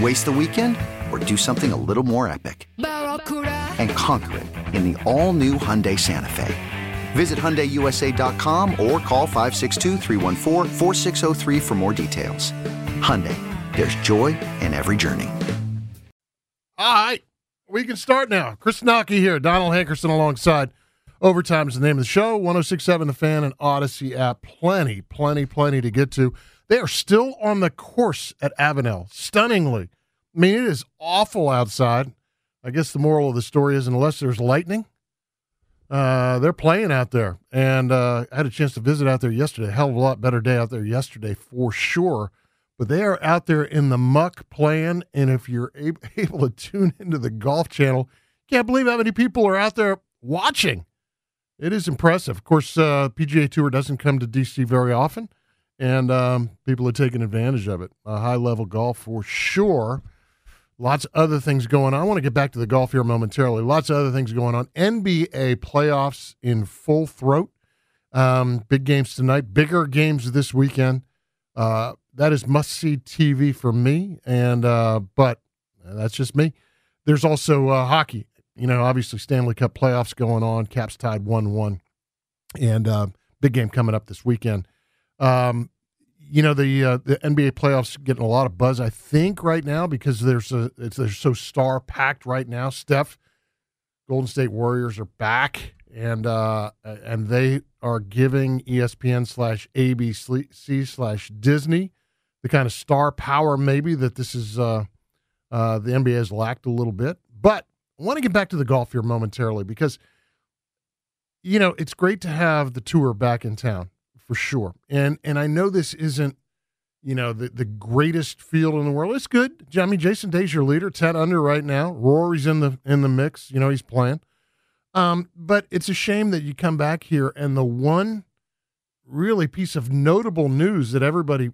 Waste the weekend or do something a little more epic? And conquer it in the all-new Hyundai Santa Fe. Visit HyundaiUSA.com or call 562 for more details. Hyundai, there's joy in every journey. All right, we can start now. Chris Knoche here, Donald Hankerson alongside. Overtime is the name of the show. 1067 The Fan and Audacy app. Plenty, plenty, plenty to get to. They are still on the course at Avenel, stunningly. I mean, it is awful outside. I guess the moral of the story is unless there's lightning, uh, they're playing out there. And uh, I had a chance to visit out there yesterday. Hell of a lot better day out there yesterday for sure. But they are out there in the muck playing. And if you're able, to tune into the Golf Channel, can't believe how many people are out there watching. It is impressive. Of course, uh, PGA Tour doesn't come to DC very often and um, people are taking advantage of it. A high level golf for sure. Lots of other things going on. I want to get back to the golf here momentarily. Lots of other things going on. NBA playoffs in full throat. Um, big games tonight, bigger games this weekend. Uh, that is must see TV for me. And uh, but that's just me. There's also uh, hockey. You know, obviously Stanley Cup playoffs going on. Caps tied one one, and uh, big game coming up this weekend. Um, you know the uh, the NBA playoffs getting a lot of buzz. I think right now because there's a it's they're so star packed right now. Steph, Golden State Warriors are back, and uh, and they are giving ESPN slash ABC slash Disney the kind of star power maybe that this is uh, uh, the NBA has lacked a little bit. But I want to get back to the golf here momentarily because you know it's great to have the tour back in town for sure. And and I know this isn't, you know, the, the greatest field in the world. It's good. I mean, Jason Day's your leader, 10 under right now. Rory's in the in the mix. You know, he's playing. Um, but it's a shame that you come back here and the one really piece of notable news that everybody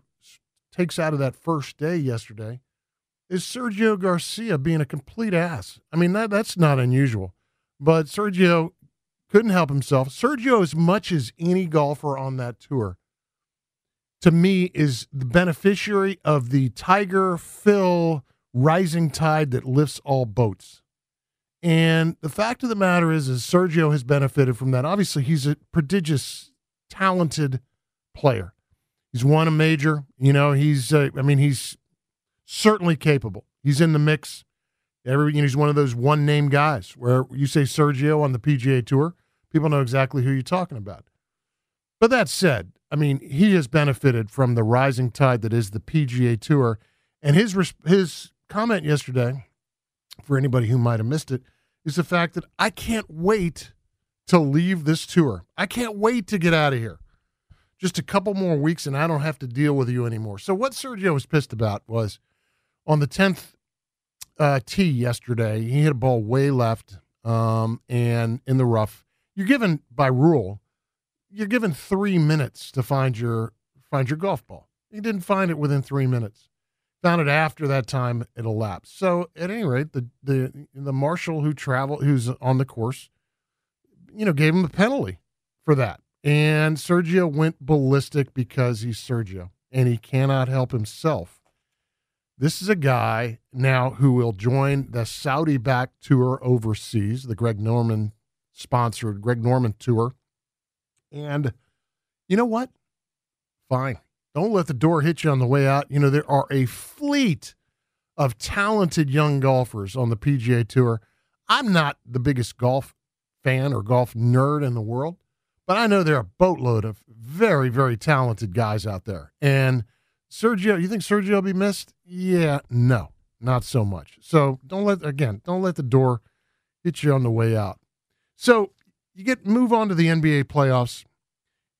takes out of that first day yesterday is Sergio Garcia being a complete ass. I mean, that that's not unusual. But Sergio couldn't help himself. Sergio, as much as any golfer on that tour, to me, is the beneficiary of the Tiger Phil rising tide that lifts all boats. And the fact of the matter is, is Sergio has benefited from that. Obviously, he's a prodigious, talented player. He's won a major. You know, he's. Uh, I mean, he's certainly capable. He's in the mix. Every, you know, he's one of those one name guys where you say Sergio on the PGA Tour, people know exactly who you're talking about. But that said, I mean, he has benefited from the rising tide that is the PGA Tour, and his his comment yesterday, for anybody who might have missed it, is the fact that I can't wait to leave this tour. I can't wait to get out of here. Just a couple more weeks, and I don't have to deal with you anymore. So what Sergio was pissed about was on the tenth uh, tee yesterday, he hit a ball way left um, and in the rough you're given by rule, you're given three minutes to find your find your golf ball. He didn't find it within three minutes. Found it after that time it elapsed. So at any rate, the the the marshal who traveled who's on the course, you know, gave him a penalty for that. And Sergio went ballistic because he's Sergio and he cannot help himself. This is a guy now who will join the Saudi backed tour overseas, the Greg Norman sponsored Greg Norman tour. And you know what? Fine. Don't let the door hit you on the way out. You know, there are a fleet of talented young golfers on the PGA Tour. I'm not the biggest golf fan or golf nerd in the world, but I know there are a boatload of very, very talented guys out there. And Sergio, you think Sergio will be missed? Yeah, no, not so much. So don't let again, don't let the door hit you on the way out. So you get move on to the NBA playoffs.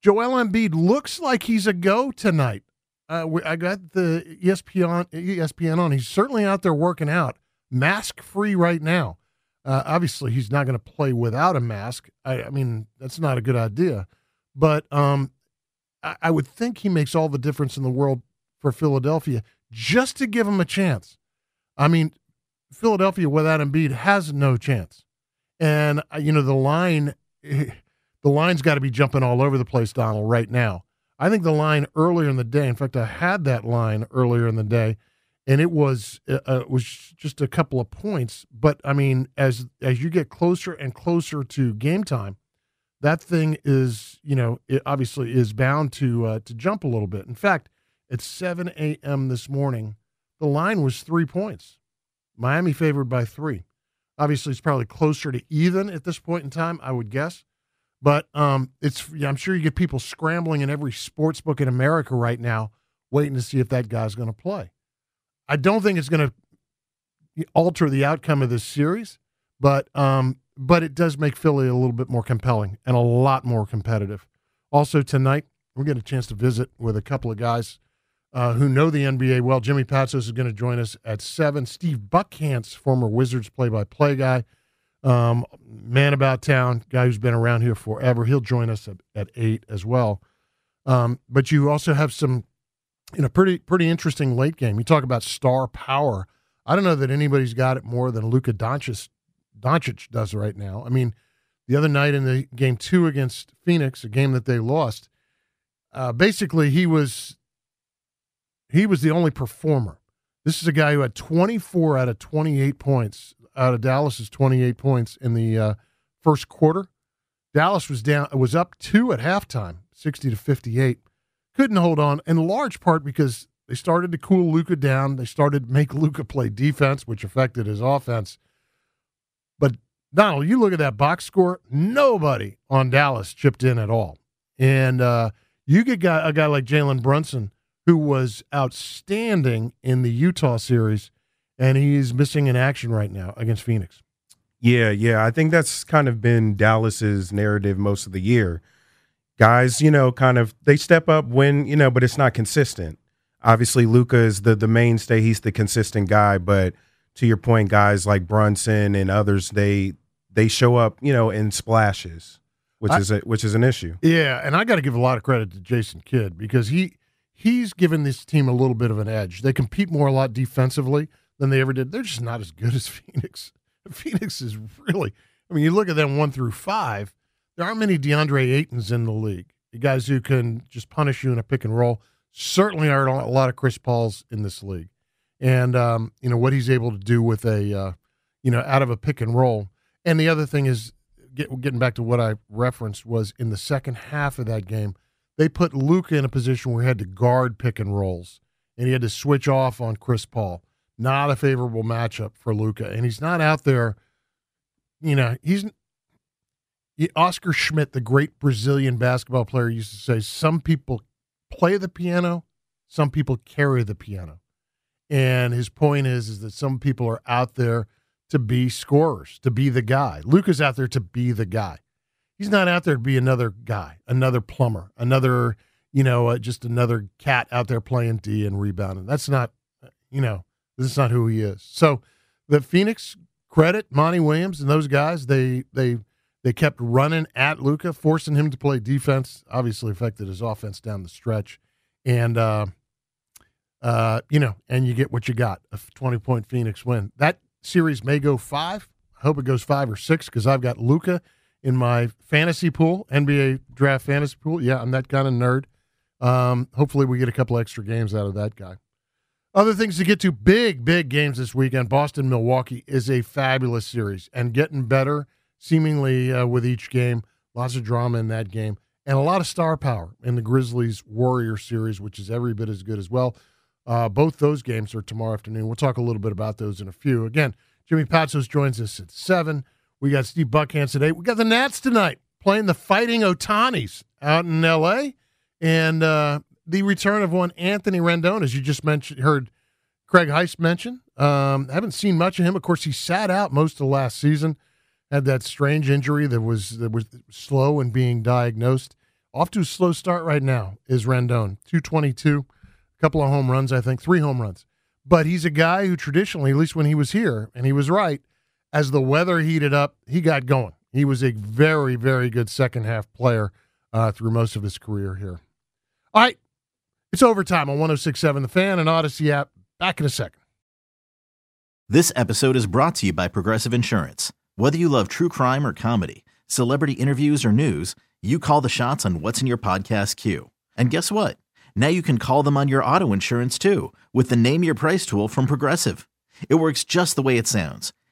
Joel Embiid looks like he's a go tonight. Uh, I got the ESPN ESPN on. He's certainly out there working out, mask free right now. Uh, obviously, he's not going to play without a mask. I, I, mean, that's not a good idea. But um, I, I, would think he makes all the difference in the world for Philadelphia just to give him a chance. I mean, Philadelphia without Embiid has no chance. And uh, you know the line, the line's got to be jumping all over the place, Donald, right now. I think the line earlier in the day. In fact, I had that line earlier in the day, and it was uh, uh was just a couple of points. But I mean, as as you get closer and closer to game time, that thing is you know it obviously is bound to uh, to jump a little bit. In fact, at 7 a.m. this morning, the line was three points. Miami favored by three. Obviously, it's probably closer to even at this point in time, I would guess. But um, it's I'm sure you get people scrambling in every sports book in America right now, waiting to see if that guy's going to play. I don't think it's going to alter the outcome of this series, but um, but it does make Philly a little bit more compelling and a lot more competitive. Also tonight, we get a chance to visit with a couple of guys uh, who know the NBA well. Jimmy Patsos is going to join us at seven. Steve Buckhantz, former Wizards play-by-play guy, um, man about town, guy who's been around here forever. He'll join us at, at eight as well. Um, but you also have some, you know, pretty pretty interesting late game. You talk about star power. I don't know that anybody's got it more than Luka Doncic, Doncic does right now. I mean, the other night in the game two against Phoenix, a game that they lost, uh, basically he was he was the only performer. This is a guy who had 24 out of 28 points out of Dallas's 28 points in the uh, first quarter. Dallas was down was up 2 at halftime, 60 to 58. Couldn't hold on in large part because they started to cool Luka down. They started to make Luka play defense, which affected his offense. But Donald, you look at that box score, nobody on Dallas chipped in at all. And uh, you get a guy like Jalen Brunson who was outstanding in the Utah series, and he's missing in action right now against Phoenix. Yeah, yeah. I think that's kind of been Dallas's narrative most of the year. Guys, you know, kind of they step up when, you know, but it's not consistent. Obviously, Luka is the the mainstay, he's the consistent guy, but to your point, guys like Brunson and others, they they show up, you know, in splashes, which I, is a, which is an issue. Yeah, and I got to give a lot of credit to Jason Kidd because he he's given this team a little bit of an edge. They compete more a lot defensively than they ever did. They're just not as good as Phoenix. Phoenix is really, I mean, you look at them one through five, there aren't many DeAndre Aytons in the league. The guys who can just punish you in a pick and roll certainly aren't a lot of Chris Pauls in this league. And, um, you know, what he's able to do with a, uh, you know, out of a pick and roll. And the other thing is, get, getting back to what I referenced, was in the second half of that game – they put Luka in a position where he had to guard pick and rolls, and he had to switch off on Chris Paul. Not a favorable matchup for Luka, and he's not out there. You know, he's Oscar Schmidt, the great Brazilian basketball player, used to say, "Some people play the piano, some people carry the piano." And his point is, is that some people are out there to be scorers, to be the guy. Luka's out there to be the guy. He's not out there to be another guy, another plumber, another, you know, uh, just another cat out there playing D and rebounding. That's not, you know, this is not who he is. So the Phoenix credit Monty Williams and those guys. They they they kept running at Luka, forcing him to play defense. Obviously affected his offense down the stretch, and uh, uh, you know, and you get what you got a twenty point Phoenix win. That series may go five. I hope it goes five or six because I've got Luka in my fantasy pool, NBA draft fantasy pool. Yeah, I'm that kind of nerd. Um, hopefully, we get a couple extra games out of that guy. Other things to get to big, big games this weekend. Boston, Milwaukee is a fabulous series and getting better seemingly uh, with each game. Lots of drama in that game and a lot of star power in the Grizzlies Warrior series, which is every bit as good as well. Uh, both those games are tomorrow afternoon. We'll talk a little bit about those in a few. Again, Jimmy Patsos joins us at 7. We got Steve Buckhantz today. We got the Nats tonight playing the Fighting Ohtanis out in L.A. and uh, the return of one Anthony Rendon, as you just mentioned, heard Craig Heist mention. Um, haven't seen much of him. Of course, he sat out most of last season. Had that strange injury that was that was slow in being diagnosed. Off to a slow start right now is Rendon. 222, a couple of home runs, I think, three home runs. But he's a guy who traditionally, at least when he was here, and he was right, as the weather heated up, he got going. He was a very, very good second half player uh, through most of his career here. All right. It's overtime on 1067 The Fan and Audacy app. Back in a second. This episode is brought to you by Progressive Insurance. Whether you love true crime or comedy, celebrity interviews or news, you call the shots on what's in your podcast queue. And guess what? Now you can call them on your auto insurance too with the Name Your Price tool from Progressive. It works just the way it sounds.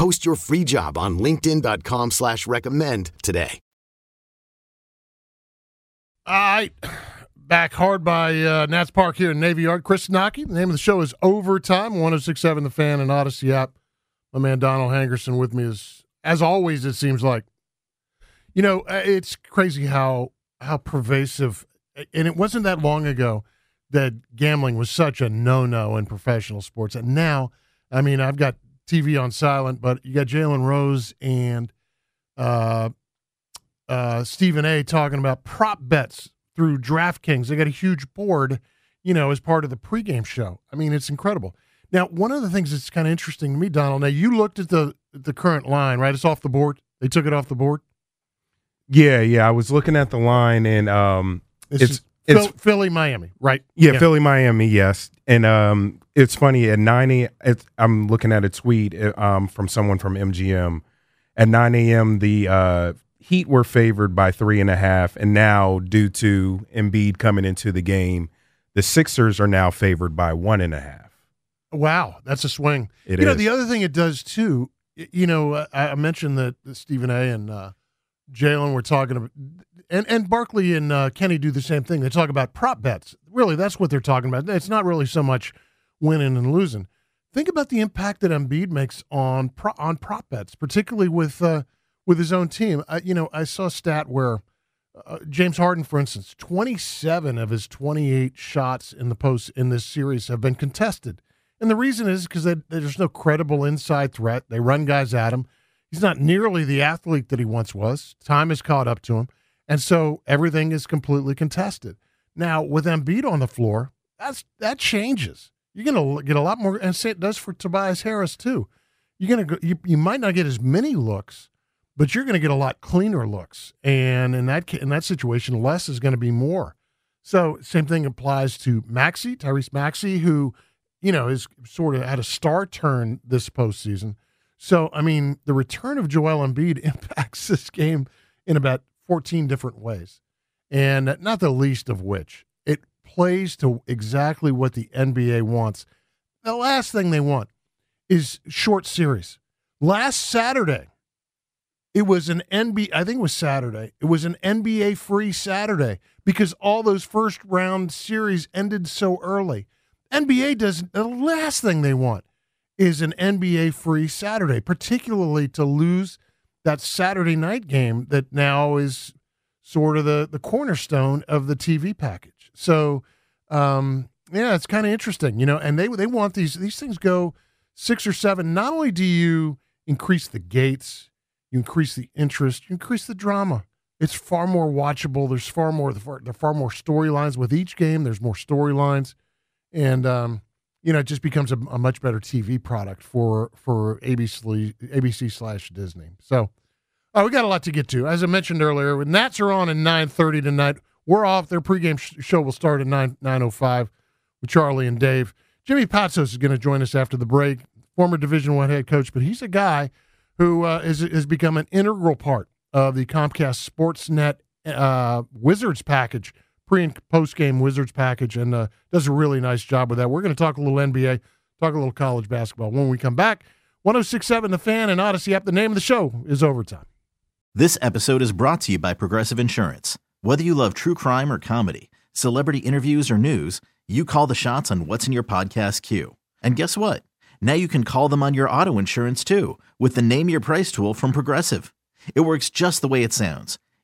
Post your free job on LinkedIn.com slash recommend today. All right. Back hard by uh, Nats Park here in Navy Yard. Chris Knoche. The name of the show is Overtime, 1067 The Fan and Audacy app. My man Donald Hankerson with me is, as always, it seems like. You know, uh, it's crazy how how pervasive, and it wasn't that long ago that gambling was such a no no in professional sports, and now, I mean, I've got TV on silent, but you got Jalen Rose and uh, uh, Stephen A. talking about prop bets through DraftKings. They got a huge board, you know, as part of the pregame show. I mean, it's incredible. Now, one of the things that's kind of interesting to me, Donald. Now, you looked at the the current line, right? It's off the board. They took it off the board. Yeah, yeah. I was looking at the line and um it's it's Philly, Miami, right? yeah, Philly Miami, yes. And um it's funny at 9 a, it's, I'm looking at a tweet uh, um from someone from MGM at 9 a.m. the uh Heat were favored by three and a half, and now due to Embiid coming into the game, the Sixers are now favored by one and a half. Wow, that's a swing. It you know, the other thing it does too. You know, uh, I I mentioned that Stephen A. and uh, Jalen were talking about, and and Barkley and uh, Kenny do the same thing. They talk about prop bets. Really, that's what they're talking about. It's not really so much winning and losing. Think about the impact that Embiid makes on pro, on prop bets, particularly with uh, with his own team. I, you know, I saw a stat where uh, James Harden, for instance, 27 of his 28 shots in the post in this series have been contested. And the reason is because there's no credible inside threat. They run guys at him. He's not nearly the athlete that he once was. Time has caught up to him. And so everything is completely contested. Now, with Embiid on the floor, that's that changes. You're going to get a lot more, and say it does for Tobias Harris too. You're going to you, you might not get as many looks, but you're going to get a lot cleaner looks. And in that in that situation, less is going to be more. So same thing applies to Maxey, Tyrese Maxey, who you know is sort of had a star turn this postseason. So I mean, the return of Joel Embiid impacts this game in about 14 different ways, and not the least of which it plays to exactly what the NBA wants. The last thing they want is short series. Last Saturday, it was an NBA, I think it was Saturday. It was an NBA free Saturday because all those first round series ended so early. NBA does the last thing they want is an NBA free Saturday, particularly to lose that Saturday night game that now is sort of the the cornerstone of the TV package. So, um, yeah, it's kind of interesting, you know. And they they want these these things go six or seven. Not only do you increase the gates, you increase the interest, you increase the drama. It's far more watchable. There's far more there are far more storylines with each game. There's more storylines, and um, you know, it just becomes a, a, much better TV product for for ABC ABC slash Disney. So, we got a lot to get to. As I mentioned earlier, when Nats are on at nine thirty tonight. We're off. Their pregame sh- show will start at nine nine oh five with Charlie and Dave. Jimmy Patsos is going to join us after the break. Former Division One head coach, but he's a guy who uh, is has become an integral part of the Comcast Sportsnet uh, Wizards package pre and post game Wizards package and uh, does a really nice job with that. We're going to talk a little NBA, talk a little college basketball when we come back. 1067 The Fan and Audacy app. The name of the show is Overtime. This episode is brought to you by Progressive Insurance. Whether you love true crime or comedy, celebrity interviews or news, you call the shots on what's in your podcast queue. And guess what? Now you can call them on your auto insurance too with the Name Your Price tool from Progressive. It works just the way it sounds